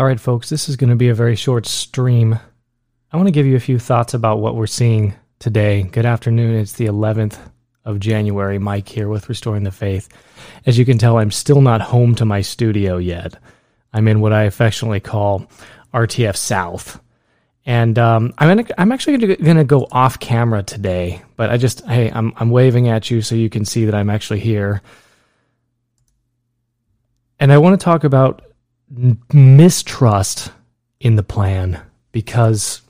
All right, folks, this is going to be a very short stream. I want to give you a few thoughts about what we're seeing today. Good afternoon. It's the 11th of January. Mike here with Restoring the Faith. As you can tell, I'm still not home to my studio yet. I'm in what I affectionately call RTF South. And um, I'm actually going to go off camera today, but I just hey I'm I'm waving at you so you can see that I'm actually here. And I want to talk about mistrust in the plan because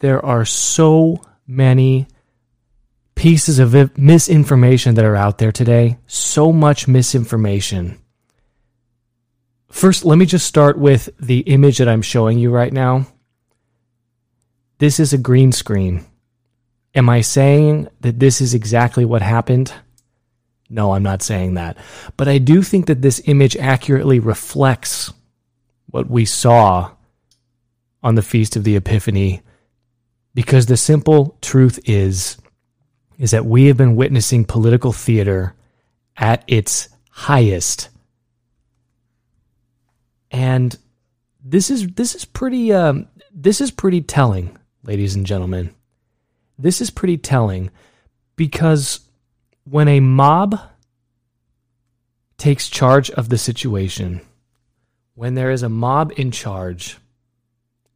there are so many pieces of misinformation that are out there today. So much misinformation. First, let me just start with the image that I'm showing you right now. This is a green screen. Am I saying that this is exactly what happened? No, I'm not saying that. But I do think that this image accurately reflects what we saw on the feast of the epiphany because the simple truth is is that we have been witnessing political theater at its highest. And this is this is pretty um, this is pretty telling ladies and gentlemen. This is pretty telling because when a mob takes charge of the situation when there is a mob in charge,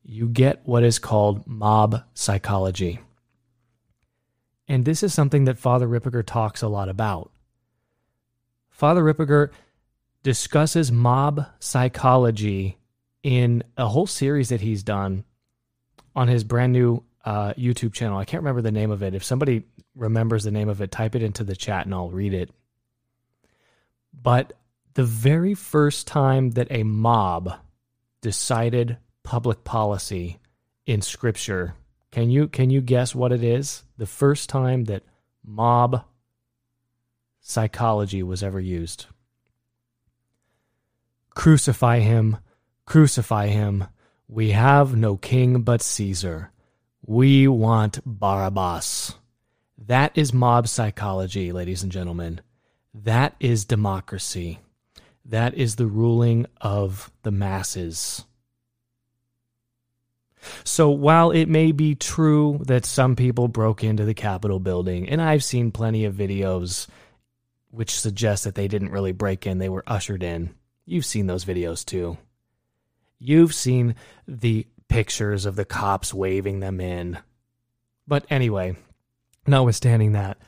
you get what is called mob psychology. And this is something that Father Ripperger talks a lot about. Father Ripperger discusses mob psychology in a whole series that he's done on his brand new uh, YouTube channel. I can't remember the name of it. If somebody remembers the name of it, type it into the chat and I'll read it. But the very first time that a mob decided public policy in scripture can you can you guess what it is? The first time that mob psychology was ever used. Crucify him crucify him. We have no king but caesar. We want barabbas. That is mob psychology ladies and gentlemen. That is democracy that is the ruling of the masses. So while it may be true that some people broke into the Capitol building, and I've seen plenty of videos which suggest that they didn't really break in, they were ushered in. You've seen those videos too. You've seen the pictures of the cops waving them in. But anyway, notwithstanding that,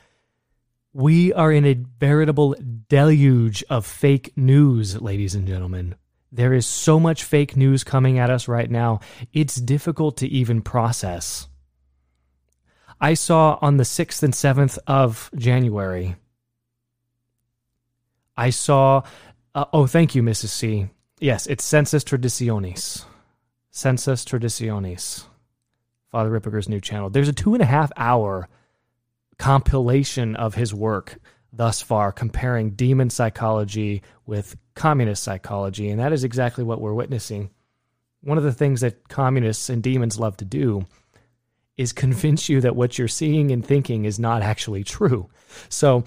we are in a veritable deluge of fake news, ladies and gentlemen. There is so much fake news coming at us right now, it's difficult to even process. I saw on the 6th and 7th of January, I saw, uh, oh, thank you, Mrs. C. Yes, it's Sensus Traditionis. Sensus Traditionis. Father Ripperger's new channel. There's a two and a half hour compilation of his work thus far, comparing demon psychology with communist psychology. And that is exactly what we're witnessing. One of the things that communists and demons love to do is convince you that what you're seeing and thinking is not actually true. So,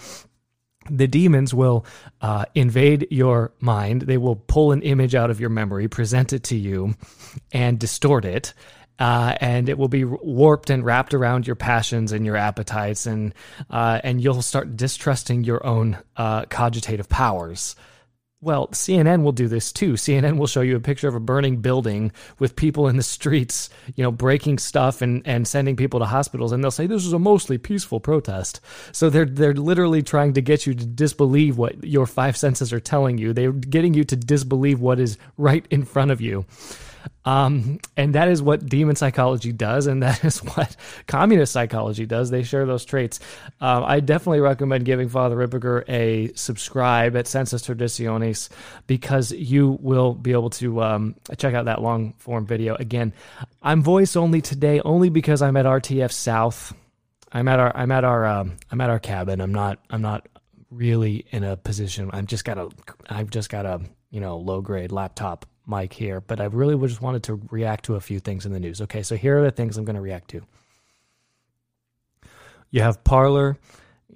the demons will uh, invade your mind. They will pull an image out of your memory, present it to you, and distort it uh, and it will be warped and wrapped around your passions and your appetites, and uh, and you'll start distrusting your own uh, cogitative powers. Well, CNN will do this too. CNN will show you a picture of a burning building with people in the streets, you know, breaking stuff and, and sending people to hospitals, and they'll say this is a mostly peaceful protest. So they're they're literally trying to get you to disbelieve what your five senses are telling you. They're getting you to disbelieve what is right in front of you. Um, and that is what demon psychology does, and that is what communist psychology does. They share those traits. Um, I definitely recommend giving Father Ripperger a subscribe at Sensus Traditionis because you will be able to um, check out that long form video. Again, I'm voice only today, only because I'm at RTF South. I'm at our I'm at our um, I'm at our cabin. I'm not I'm not really in a position. I've just got a I've just got a you know low grade laptop mic here, but I really just wanted to react to a few things in the news. Okay, so here are the things I'm going to react to. You have Parler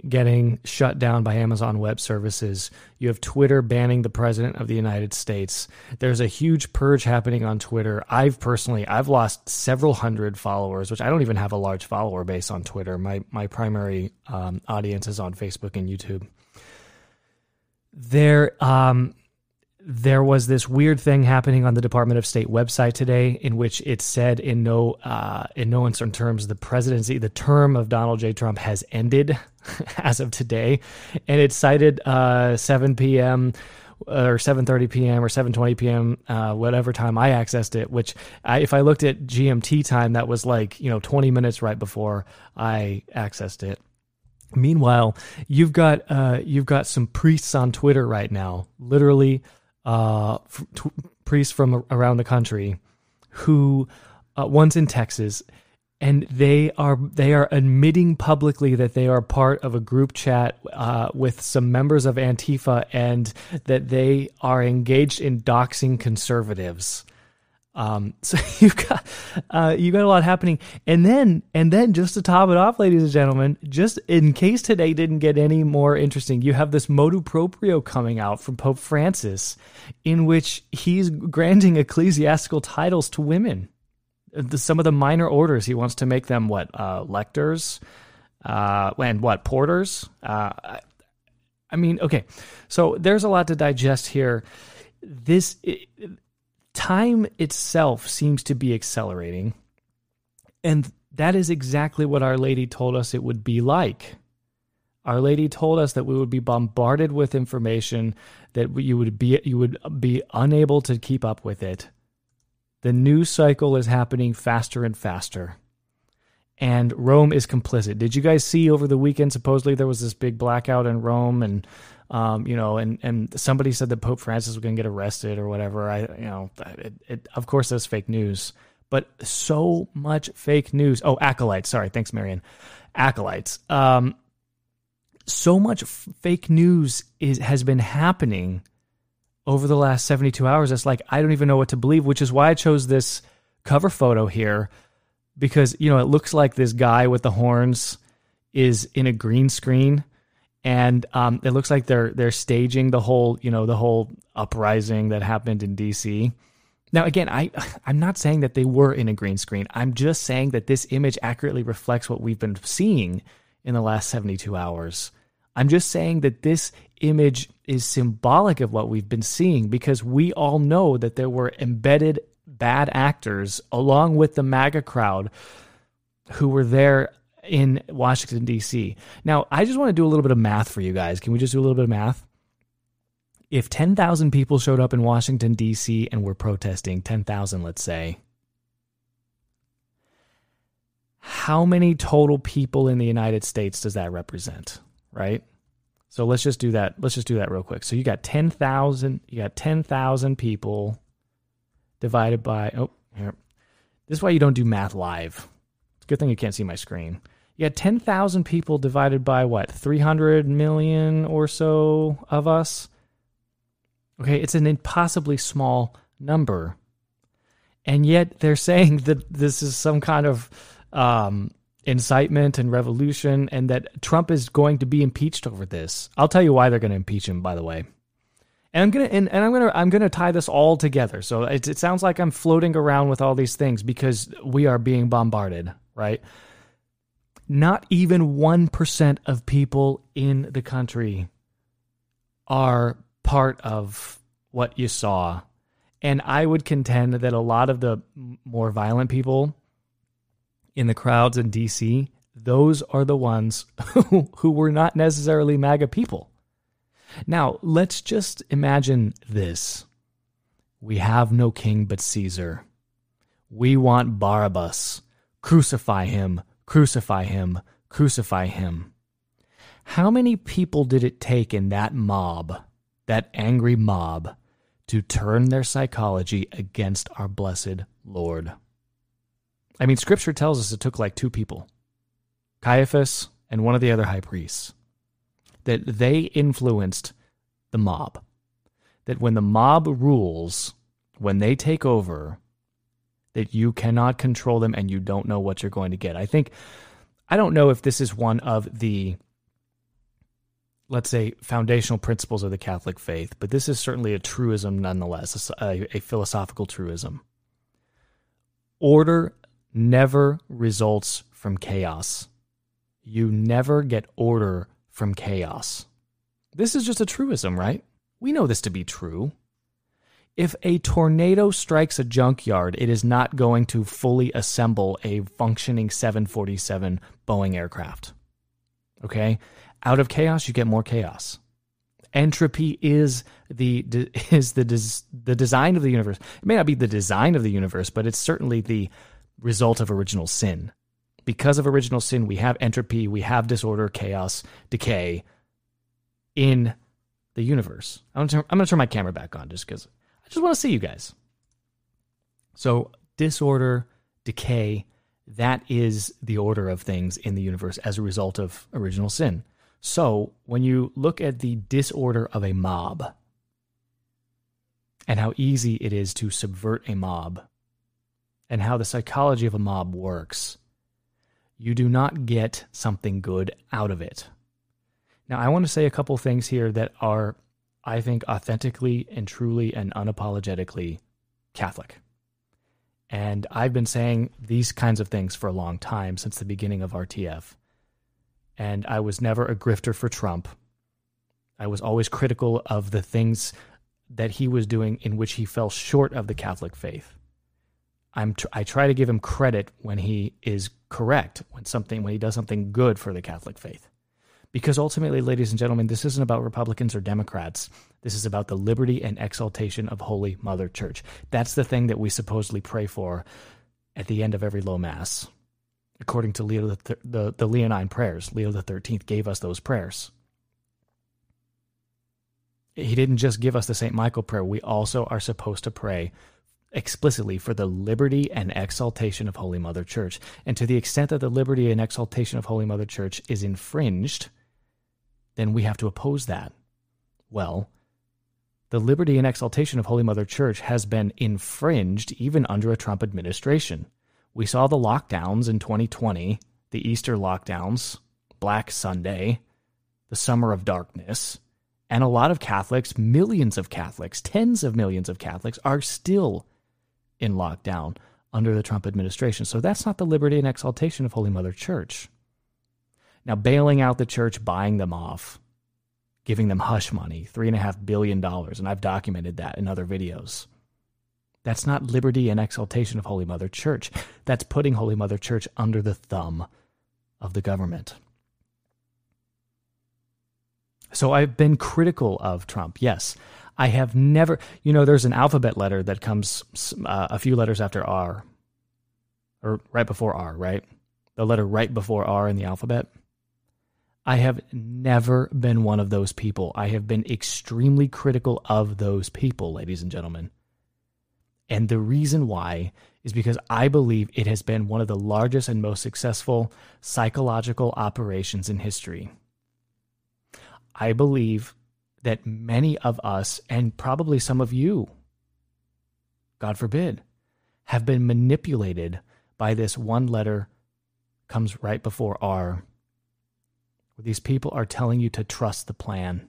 getting shut down by Amazon Web Services. You have Twitter banning the president of the United States. There's a huge purge happening on Twitter. I've personally I've lost several hundred followers, which I don't even have a large follower base on Twitter. My my primary um, audience is on Facebook and YouTube. There um there was this weird thing happening on the Department of State website today, in which it said in no uh, in no uncertain terms the presidency, the term of Donald J. Trump has ended as of today, and it cited uh, 7 p.m. or 7:30 p.m. or 7:20 p.m. Uh, whatever time I accessed it. Which, I, if I looked at GMT time, that was like you know 20 minutes right before I accessed it. Meanwhile, you've got uh, you've got some priests on Twitter right now, literally uh, priests from around the country who uh, in Texas and they are they are admitting publicly that they are part of a group chat uh, with some members of Antifa and that they are engaged in doxing conservatives. Um, so you've got uh, you got a lot happening, and then and then just to top it off, ladies and gentlemen, just in case today didn't get any more interesting, you have this motu proprio coming out from Pope Francis, in which he's granting ecclesiastical titles to women. The, some of the minor orders he wants to make them what uh, lectors, uh, and what porters. Uh, I mean, okay, so there's a lot to digest here. This. Time itself seems to be accelerating. And that is exactly what Our Lady told us it would be like. Our Lady told us that we would be bombarded with information that you would be you would be unable to keep up with it. The news cycle is happening faster and faster. And Rome is complicit. Did you guys see over the weekend supposedly there was this big blackout in Rome and um, you know, and and somebody said that Pope Francis was going to get arrested or whatever. I, you know, it, it of course that's fake news, but so much fake news. Oh, acolytes. Sorry, thanks, Marion. Acolytes. Um, so much f- fake news is has been happening over the last 72 hours. It's like I don't even know what to believe, which is why I chose this cover photo here because you know it looks like this guy with the horns is in a green screen and um, it looks like they're they're staging the whole you know the whole uprising that happened in DC. Now again, I I'm not saying that they were in a green screen. I'm just saying that this image accurately reflects what we've been seeing in the last 72 hours. I'm just saying that this image is symbolic of what we've been seeing because we all know that there were embedded bad actors along with the MAGA crowd who were there in Washington, D.C. Now, I just want to do a little bit of math for you guys. Can we just do a little bit of math? If 10,000 people showed up in Washington, D.C. and were protesting, 10,000, let's say, how many total people in the United States does that represent, right? So let's just do that. Let's just do that real quick. So you got 10,000, you got 10,000 people divided by, oh, here. This is why you don't do math live. It's a good thing you can't see my screen. You had 10,000 people divided by what, 300 million or so of us? Okay, it's an impossibly small number. And yet they're saying that this is some kind of um, incitement and revolution and that Trump is going to be impeached over this. I'll tell you why they're going to impeach him, by the way. And I'm gonna and, and I'm gonna I'm gonna tie this all together. So it, it sounds like I'm floating around with all these things because we are being bombarded, right? Not even one percent of people in the country are part of what you saw. And I would contend that a lot of the more violent people in the crowds in DC, those are the ones who, who were not necessarily MAGA people. Now, let's just imagine this. We have no king but Caesar. We want Barabbas. Crucify him, crucify him, crucify him. How many people did it take in that mob, that angry mob, to turn their psychology against our blessed Lord? I mean, scripture tells us it took like two people Caiaphas and one of the other high priests that they influenced the mob. That when the mob rules, when they take over, that you cannot control them and you don't know what you're going to get. I think, I don't know if this is one of the, let's say, foundational principles of the Catholic faith, but this is certainly a truism nonetheless, a, a philosophical truism. Order never results from chaos. You never get order from chaos. This is just a truism, right? We know this to be true. If a tornado strikes a junkyard, it is not going to fully assemble a functioning 747 Boeing aircraft. Okay? Out of chaos, you get more chaos. Entropy is the is the the design of the universe. It may not be the design of the universe, but it's certainly the result of original sin because of original sin, we have entropy, we have disorder, chaos, decay in the universe. I'm going to turn my camera back on just because I just want to see you guys. So, disorder, decay, that is the order of things in the universe as a result of original sin. So, when you look at the disorder of a mob and how easy it is to subvert a mob and how the psychology of a mob works, you do not get something good out of it. Now, I want to say a couple things here that are, I think, authentically and truly and unapologetically Catholic. And I've been saying these kinds of things for a long time since the beginning of RTF. And I was never a grifter for Trump. I was always critical of the things that he was doing in which he fell short of the Catholic faith. I'm tr- I try to give him credit when he is correct, when something when he does something good for the Catholic faith. Because ultimately, ladies and gentlemen, this isn't about Republicans or Democrats. This is about the liberty and exaltation of Holy Mother Church. That's the thing that we supposedly pray for at the end of every low mass. According to Leo the, the, the Leonine prayers, Leo the 13th gave us those prayers. He didn't just give us the St. Michael prayer. We also are supposed to pray explicitly for the liberty and exaltation of Holy Mother Church. And to the extent that the liberty and exaltation of Holy Mother Church is infringed, then we have to oppose that. Well, the liberty and exaltation of Holy Mother Church has been infringed even under a Trump administration. We saw the lockdowns in 2020, the Easter lockdowns, Black Sunday, the Summer of Darkness, and a lot of Catholics, millions of Catholics, tens of millions of Catholics, are still in lockdown under the Trump administration. So that's not the liberty and exaltation of Holy Mother Church. Now, bailing out the church, buying them off, giving them hush money, $3.5 billion, and I've documented that in other videos. That's not liberty and exaltation of Holy Mother Church. That's putting Holy Mother Church under the thumb of the government. So I've been critical of Trump, yes. I have never, you know, there's an alphabet letter that comes uh, a few letters after R, or right before R, right? The letter right before R in the alphabet. I have never been one of those people. I have been extremely critical of those people, ladies and gentlemen. And the reason why is because I believe it has been one of the largest and most successful psychological operations in history. I believe that many of us, and probably some of you, God forbid, have been manipulated by this one letter comes right before R. Where these people are telling you to trust the plan.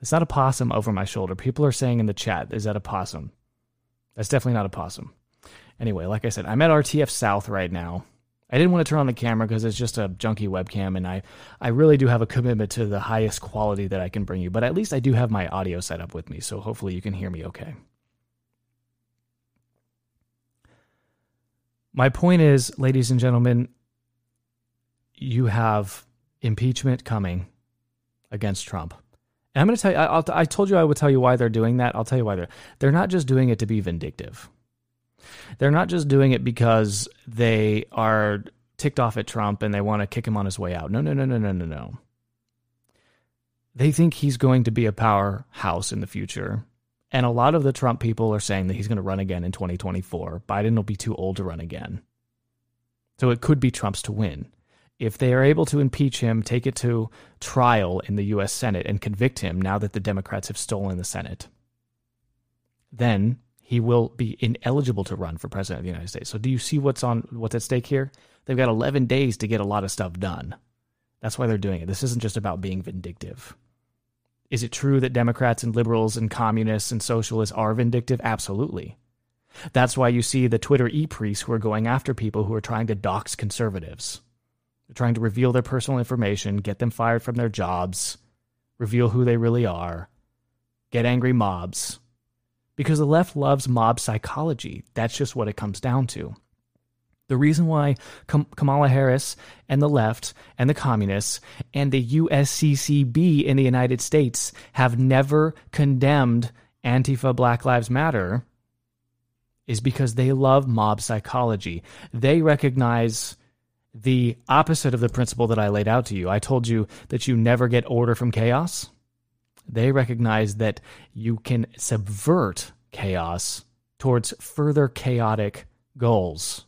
It's not a possum over my shoulder. People are saying in the chat, is that a possum? That's definitely not a possum. Anyway, like I said, I'm at RTF South right now. I didn't want to turn on the camera because it's just a junky webcam, and I, I really do have a commitment to the highest quality that I can bring you. But at least I do have my audio set up with me, so hopefully you can hear me okay. My point is, ladies and gentlemen, you have impeachment coming against Trump. And I'm going to tell you, I, I told you I would tell you why they're doing that. I'll tell you why they're, they're not just doing it to be vindictive. They're not just doing it because they are ticked off at Trump and they want to kick him on his way out. No, no, no, no, no, no, no. They think he's going to be a powerhouse in the future. And a lot of the Trump people are saying that he's going to run again in 2024. Biden will be too old to run again. So it could be Trump's to win. If they are able to impeach him, take it to trial in the U.S. Senate, and convict him now that the Democrats have stolen the Senate, then he will be ineligible to run for president of the United States. So do you see what's on what's at stake here? They've got 11 days to get a lot of stuff done. That's why they're doing it. This isn't just about being vindictive. Is it true that Democrats and liberals and communists and socialists are vindictive? Absolutely. That's why you see the Twitter e priests who are going after people who are trying to dox conservatives. They're trying to reveal their personal information, get them fired from their jobs, reveal who they really are, get angry mobs because the left loves mob psychology. That's just what it comes down to. The reason why Kamala Harris and the left and the communists and the USCCB in the United States have never condemned Antifa Black Lives Matter is because they love mob psychology. They recognize the opposite of the principle that I laid out to you. I told you that you never get order from chaos. They recognize that you can subvert chaos towards further chaotic goals.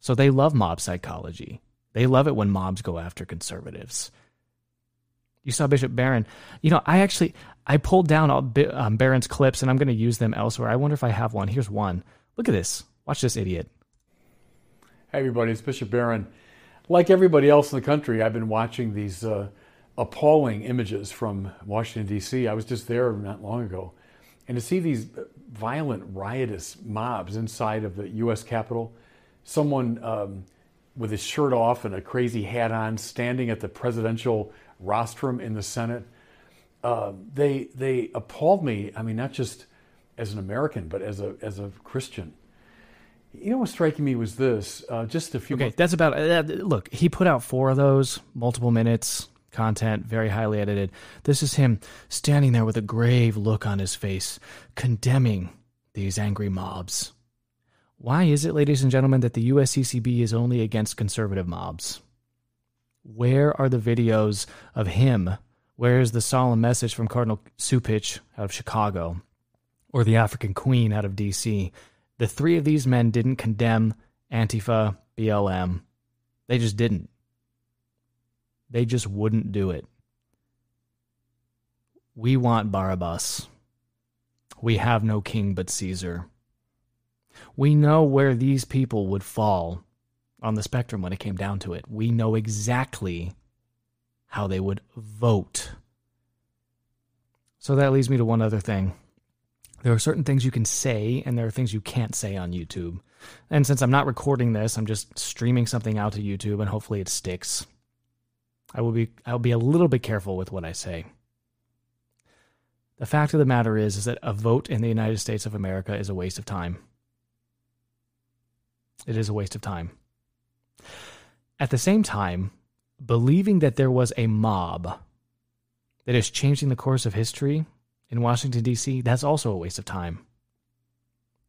So they love mob psychology. They love it when mobs go after conservatives. You saw Bishop Barron. You know, I actually I pulled down all um, Barron's clips and I'm going to use them elsewhere. I wonder if I have one. Here's one. Look at this. Watch this idiot. Hey everybody, it's Bishop Barron. Like everybody else in the country, I've been watching these uh, appalling images from Washington, D.C. I was just there not long ago. And to see these violent, riotous mobs inside of the U.S. Capitol, someone um, with his shirt off and a crazy hat on standing at the presidential rostrum in the Senate, uh, they, they appalled me. I mean, not just as an American, but as a, as a Christian. You know what's striking me was this: uh, just a few. Okay, that's about. Uh, look, he put out four of those, multiple minutes content, very highly edited. This is him standing there with a grave look on his face, condemning these angry mobs. Why is it, ladies and gentlemen, that the USCCB is only against conservative mobs? Where are the videos of him? Where is the solemn message from Cardinal Cupich out of Chicago or the African Queen out of DC? The three of these men didn't condemn Antifa, BLM. They just didn't. They just wouldn't do it. We want Barabbas. We have no king but Caesar. We know where these people would fall on the spectrum when it came down to it. We know exactly how they would vote. So that leads me to one other thing. There are certain things you can say, and there are things you can't say on YouTube. And since I'm not recording this, I'm just streaming something out to YouTube, and hopefully it sticks. I will be I'll be a little bit careful with what I say. The fact of the matter is is that a vote in the United States of America is a waste of time. It is a waste of time. At the same time, believing that there was a mob that is changing the course of history in Washington, D.C., that's also a waste of time.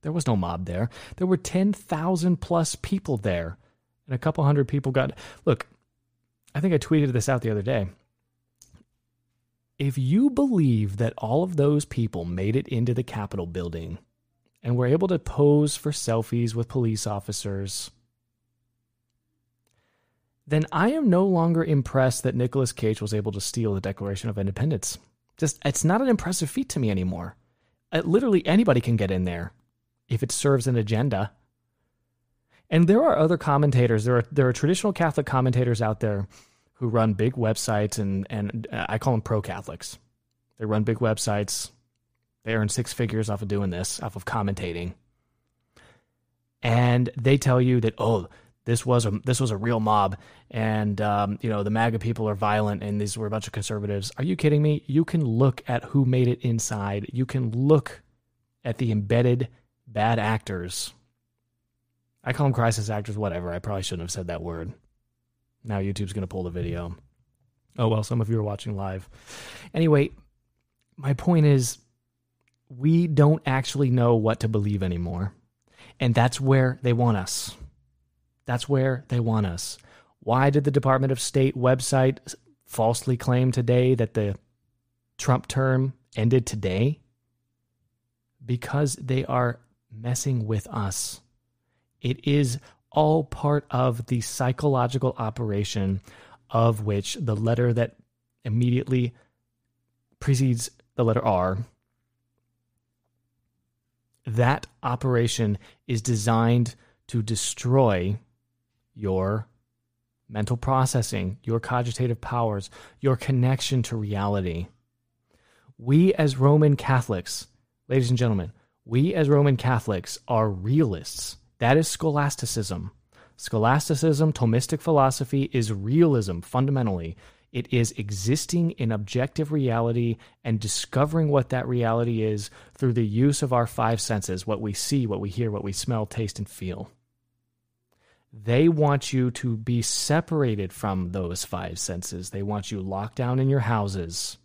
There was no mob there. There were 10,000 plus people there, and a couple hundred people got. Look, I think I tweeted this out the other day. If you believe that all of those people made it into the Capitol building and were able to pose for selfies with police officers, then I am no longer impressed that Nicolas Cage was able to steal the Declaration of Independence. Just, it's not an impressive feat to me anymore. Uh, literally anybody can get in there if it serves an agenda. And there are other commentators. There are there are traditional Catholic commentators out there who run big websites, and and I call them pro Catholics. They run big websites. They earn six figures off of doing this, off of commentating. And they tell you that, oh, this was a this was a real mob, and um, you know the MAGA people are violent, and these were a bunch of conservatives. Are you kidding me? You can look at who made it inside. You can look at the embedded bad actors. I call them crisis actors, whatever. I probably shouldn't have said that word. Now YouTube's going to pull the video. Oh, well, some of you are watching live. Anyway, my point is we don't actually know what to believe anymore. And that's where they want us. That's where they want us. Why did the Department of State website falsely claim today that the Trump term ended today? Because they are messing with us. It is all part of the psychological operation of which the letter that immediately precedes the letter R. That operation is designed to destroy your mental processing, your cogitative powers, your connection to reality. We, as Roman Catholics, ladies and gentlemen, we as Roman Catholics are realists. That is scholasticism. Scholasticism, Thomistic philosophy, is realism fundamentally. It is existing in objective reality and discovering what that reality is through the use of our five senses what we see, what we hear, what we smell, taste, and feel. They want you to be separated from those five senses. They want you locked down in your houses,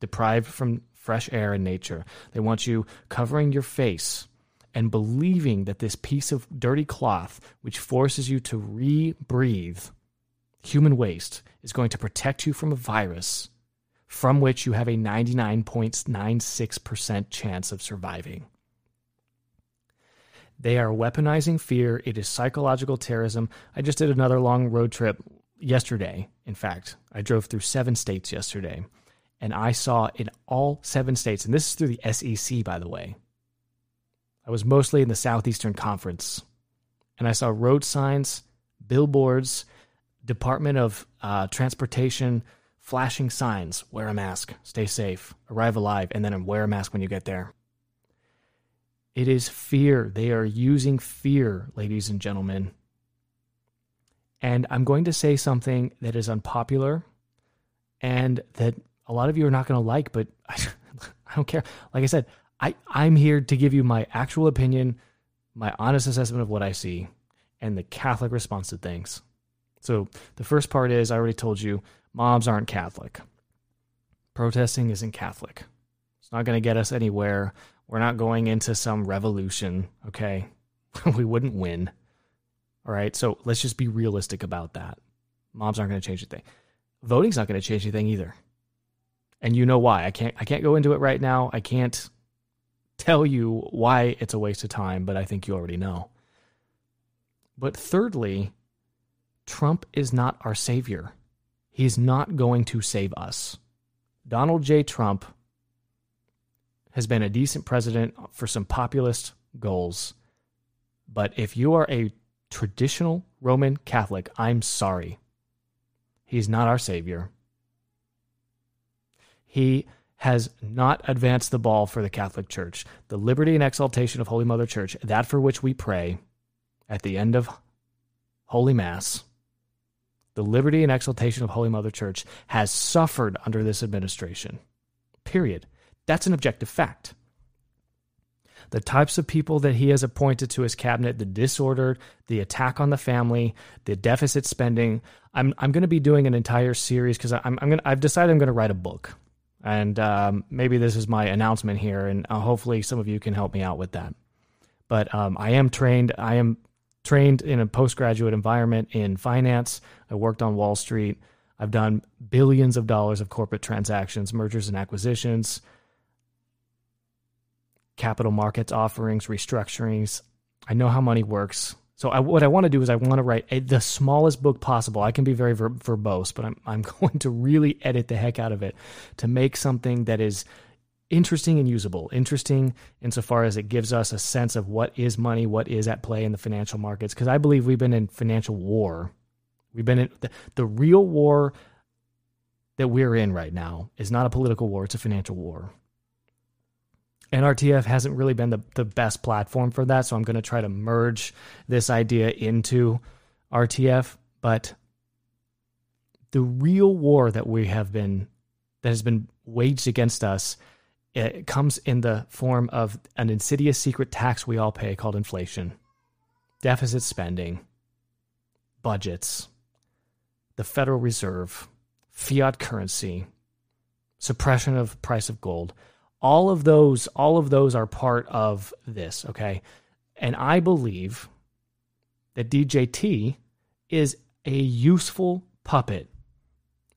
deprived from fresh air and nature. They want you covering your face and believing that this piece of dirty cloth, which forces you to re breathe human waste, is going to protect you from a virus from which you have a 99.96% chance of surviving. They are weaponizing fear. It is psychological terrorism. I just did another long road trip yesterday. In fact, I drove through seven states yesterday and I saw in all seven states, and this is through the SEC, by the way. I was mostly in the Southeastern Conference, and I saw road signs, billboards, Department of uh, Transportation flashing signs wear a mask, stay safe, arrive alive, and then wear a mask when you get there. It is fear. They are using fear, ladies and gentlemen. And I'm going to say something that is unpopular and that a lot of you are not going to like, but I, I don't care. Like I said, I, I'm here to give you my actual opinion, my honest assessment of what I see, and the Catholic response to things. So the first part is I already told you mobs aren't Catholic. Protesting isn't Catholic. It's not going to get us anywhere. We're not going into some revolution, okay? we wouldn't win. All right, so let's just be realistic about that. Mobs aren't going to change anything. Voting's not going to change anything either and you know why. I can't I can't go into it right now. I can't tell you why it's a waste of time, but I think you already know. But thirdly, Trump is not our savior. He's not going to save us. Donald J. Trump has been a decent president for some populist goals. But if you are a traditional Roman Catholic, I'm sorry. He's not our savior. He has not advanced the ball for the Catholic Church. The liberty and exaltation of Holy Mother Church, that for which we pray at the end of Holy Mass, the liberty and exaltation of Holy Mother Church has suffered under this administration. Period. That's an objective fact. The types of people that he has appointed to his cabinet, the disorder, the attack on the family, the deficit spending. I'm I'm going to be doing an entire series because I'm I'm going I've decided I'm going to write a book and um, maybe this is my announcement here, and uh, hopefully some of you can help me out with that. But um, I am trained. I am trained in a postgraduate environment in finance. I worked on Wall Street. I've done billions of dollars of corporate transactions, mergers and acquisitions, capital markets offerings, restructurings. I know how money works. So I, what I want to do is I want to write a, the smallest book possible. I can be very ver- verbose, but I'm I'm going to really edit the heck out of it to make something that is interesting and usable. Interesting insofar as it gives us a sense of what is money, what is at play in the financial markets. Because I believe we've been in financial war. We've been in the, the real war that we're in right now is not a political war, it's a financial war. And RTF hasn't really been the, the best platform for that, so I'm going to try to merge this idea into RTF. But the real war that we have been, that has been waged against us, it comes in the form of an insidious secret tax we all pay called inflation, deficit spending, budgets, the Federal Reserve, fiat currency, suppression of price of gold. All of those, all of those are part of this, okay? And I believe that DJT is a useful puppet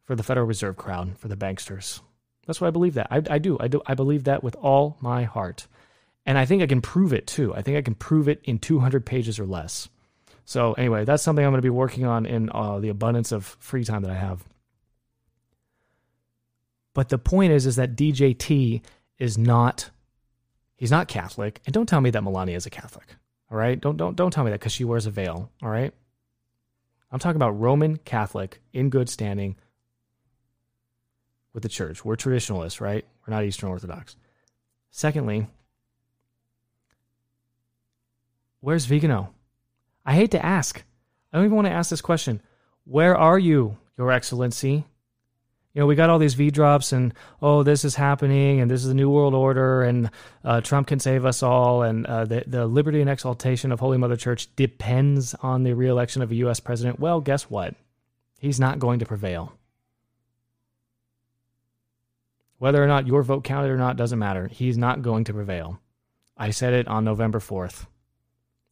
for the Federal Reserve crowd, for the banksters. That's what I believe that. I, I do. I do. I believe that with all my heart. And I think I can prove it too. I think I can prove it in 200 pages or less. So anyway, that's something I'm going to be working on in uh, the abundance of free time that I have. But the point is, is that DJT is not, he's not Catholic, and don't tell me that Melania is a Catholic. All right, don't don't don't tell me that because she wears a veil. All right, I'm talking about Roman Catholic in good standing with the church. We're traditionalists, right? We're not Eastern Orthodox. Secondly, where's Vigano? I hate to ask. I don't even want to ask this question. Where are you, Your Excellency? You know, we got all these V drops, and oh, this is happening, and this is the New World Order, and uh, Trump can save us all, and uh, the, the liberty and exaltation of Holy Mother Church depends on the reelection of a U.S. president. Well, guess what? He's not going to prevail. Whether or not your vote counted or not doesn't matter. He's not going to prevail. I said it on November 4th.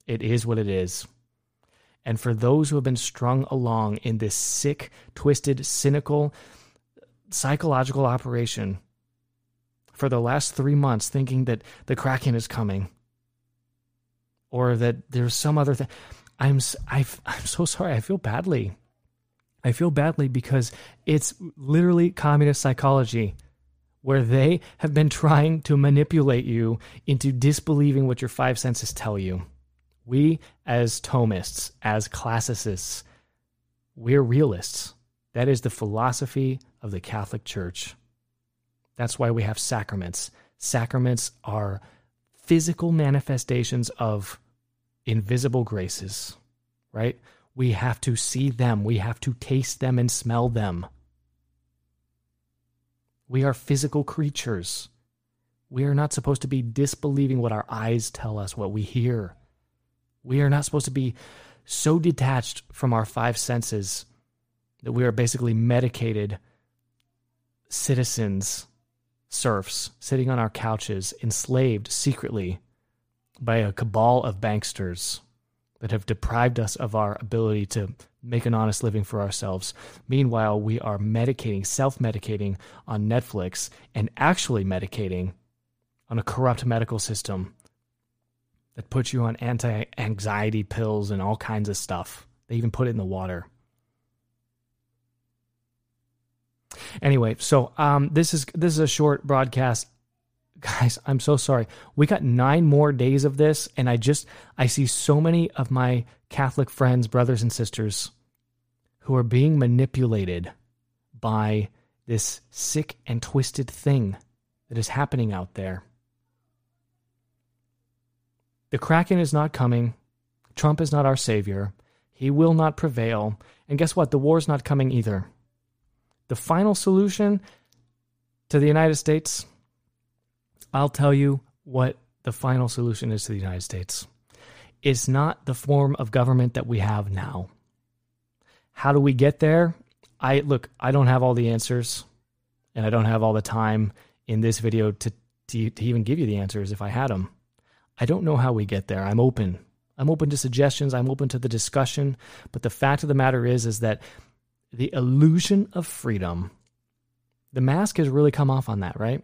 It is what it is. And for those who have been strung along in this sick, twisted, cynical, psychological operation for the last three months, thinking that the Kraken is coming or that there's some other thing, I'm i I'm so sorry. I feel badly. I feel badly because it's literally communist psychology where they have been trying to manipulate you into disbelieving what your five senses tell you. We, as Thomists, as classicists, we're realists. That is the philosophy of the Catholic Church. That's why we have sacraments. Sacraments are physical manifestations of invisible graces, right? We have to see them, we have to taste them and smell them. We are physical creatures. We are not supposed to be disbelieving what our eyes tell us, what we hear. We are not supposed to be so detached from our five senses that we are basically medicated citizens, serfs, sitting on our couches, enslaved secretly by a cabal of banksters that have deprived us of our ability to make an honest living for ourselves. Meanwhile, we are medicating, self medicating on Netflix and actually medicating on a corrupt medical system that puts you on anti anxiety pills and all kinds of stuff. They even put it in the water. Anyway, so um, this is this is a short broadcast. Guys i'm so sorry. We got nine more days of this and i just i see so many of my catholic friends brothers and sisters who are being manipulated by this sick and twisted thing that is happening out there. The kraken is not coming. Trump is not our savior. He will not prevail. And guess what? The war's not coming either the final solution to the united states I'll tell you what the final solution is to the United States. It's not the form of government that we have now. How do we get there? I look, I don't have all the answers and I don't have all the time in this video to, to, to even give you the answers if I had them. I don't know how we get there. I'm open. I'm open to suggestions. I'm open to the discussion. But the fact of the matter is, is that the illusion of freedom, the mask has really come off on that, right?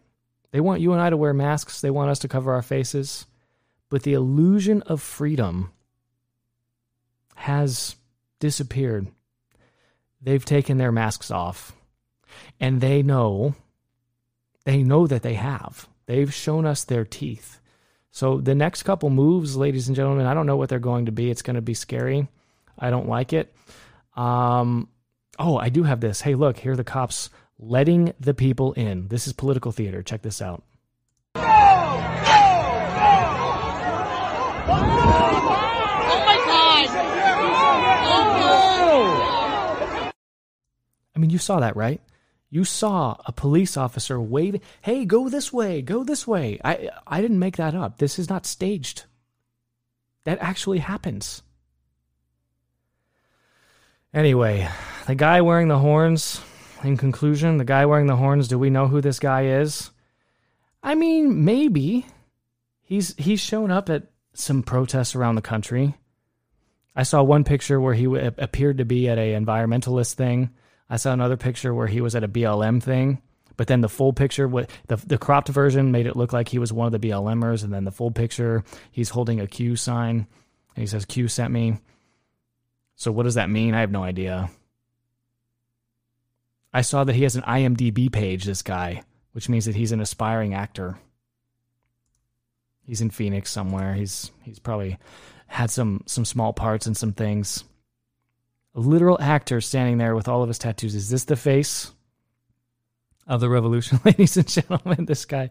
They want you and I to wear masks, they want us to cover our faces. But the illusion of freedom has disappeared. They've taken their masks off. And they know, they know that they have. They've shown us their teeth. So the next couple moves, ladies and gentlemen, I don't know what they're going to be. It's going to be scary. I don't like it. Um, oh, I do have this. Hey, look, here are the cops letting the people in. This is political theater. Check this out. I mean, you saw that, right? You saw a police officer waving, "Hey, go this way, go this way." I I didn't make that up. This is not staged. That actually happens. Anyway, the guy wearing the horns, in conclusion, the guy wearing the horns, do we know who this guy is? I mean, maybe. He's he's shown up at some protests around the country. I saw one picture where he appeared to be at a environmentalist thing. I saw another picture where he was at a BLM thing, but then the full picture, the the cropped version made it look like he was one of the BLMers, and then the full picture, he's holding a Q sign, and he says Q sent me. So what does that mean? I have no idea. I saw that he has an IMDb page. This guy, which means that he's an aspiring actor. He's in Phoenix somewhere. He's he's probably had some some small parts and some things. A literal actor standing there with all of his tattoos. Is this the face of the revolution, ladies and gentlemen? This guy.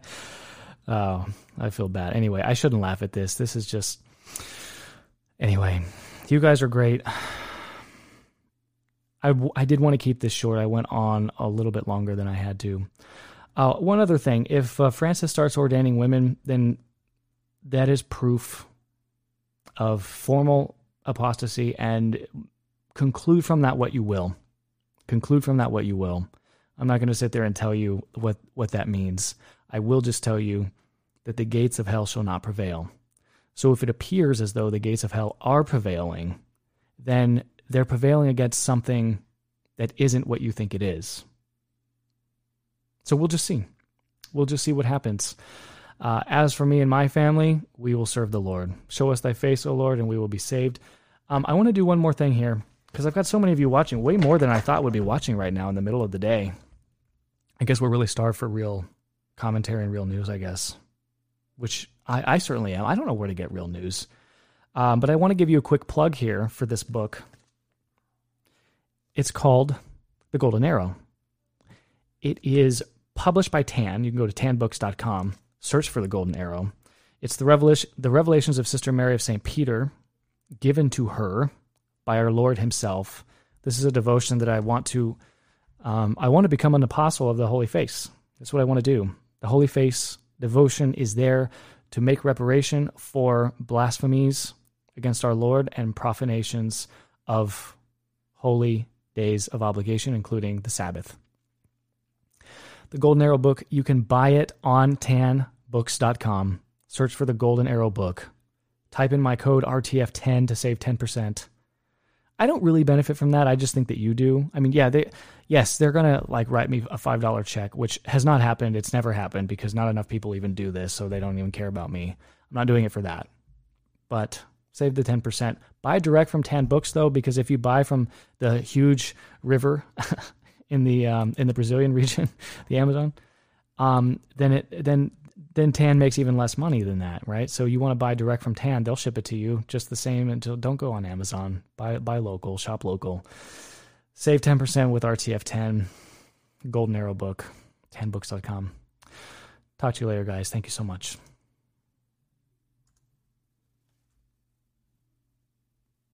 Oh, I feel bad. Anyway, I shouldn't laugh at this. This is just. Anyway, you guys are great. I, I did want to keep this short. I went on a little bit longer than I had to. Uh, one other thing if uh, Francis starts ordaining women, then that is proof of formal apostasy and conclude from that what you will. Conclude from that what you will. I'm not going to sit there and tell you what, what that means. I will just tell you that the gates of hell shall not prevail. So if it appears as though the gates of hell are prevailing, then they're prevailing against something that isn't what you think it is. So we'll just see. We'll just see what happens. Uh, as for me and my family, we will serve the Lord. Show us thy face, O Lord, and we will be saved. Um, I want to do one more thing here because I've got so many of you watching, way more than I thought would be watching right now in the middle of the day. I guess we're really starved for real commentary and real news, I guess, which I, I certainly am. I don't know where to get real news. Um, but I want to give you a quick plug here for this book. It's called The Golden Arrow. It is published by Tan. You can go to tanbooks.com, search for The Golden Arrow. It's the, revelation, the revelations of Sister Mary of St. Peter given to her by our Lord Himself. This is a devotion that I want to um, I want to become an apostle of the Holy Face. That's what I want to do. The Holy Face devotion is there to make reparation for blasphemies against our Lord and profanations of holy days of obligation, including the Sabbath. The Golden Arrow book, you can buy it on tanbooks.com. Search for the Golden Arrow book. Type in my code RTF10 to save 10%. I don't really benefit from that. I just think that you do. I mean, yeah, they yes, they're going to like write me a $5 check, which has not happened. It's never happened because not enough people even do this, so they don't even care about me. I'm not doing it for that. But save the 10%. Buy direct from Tan Books though because if you buy from the huge river in the um, in the Brazilian region, the Amazon, um, then it then then Tan makes even less money than that, right? So you want to buy direct from Tan, they'll ship it to you just the same until don't go on Amazon. Buy buy local, shop local. Save 10% with RTF10 Golden Arrow book, tanbooks.com. Talk to you later guys. Thank you so much.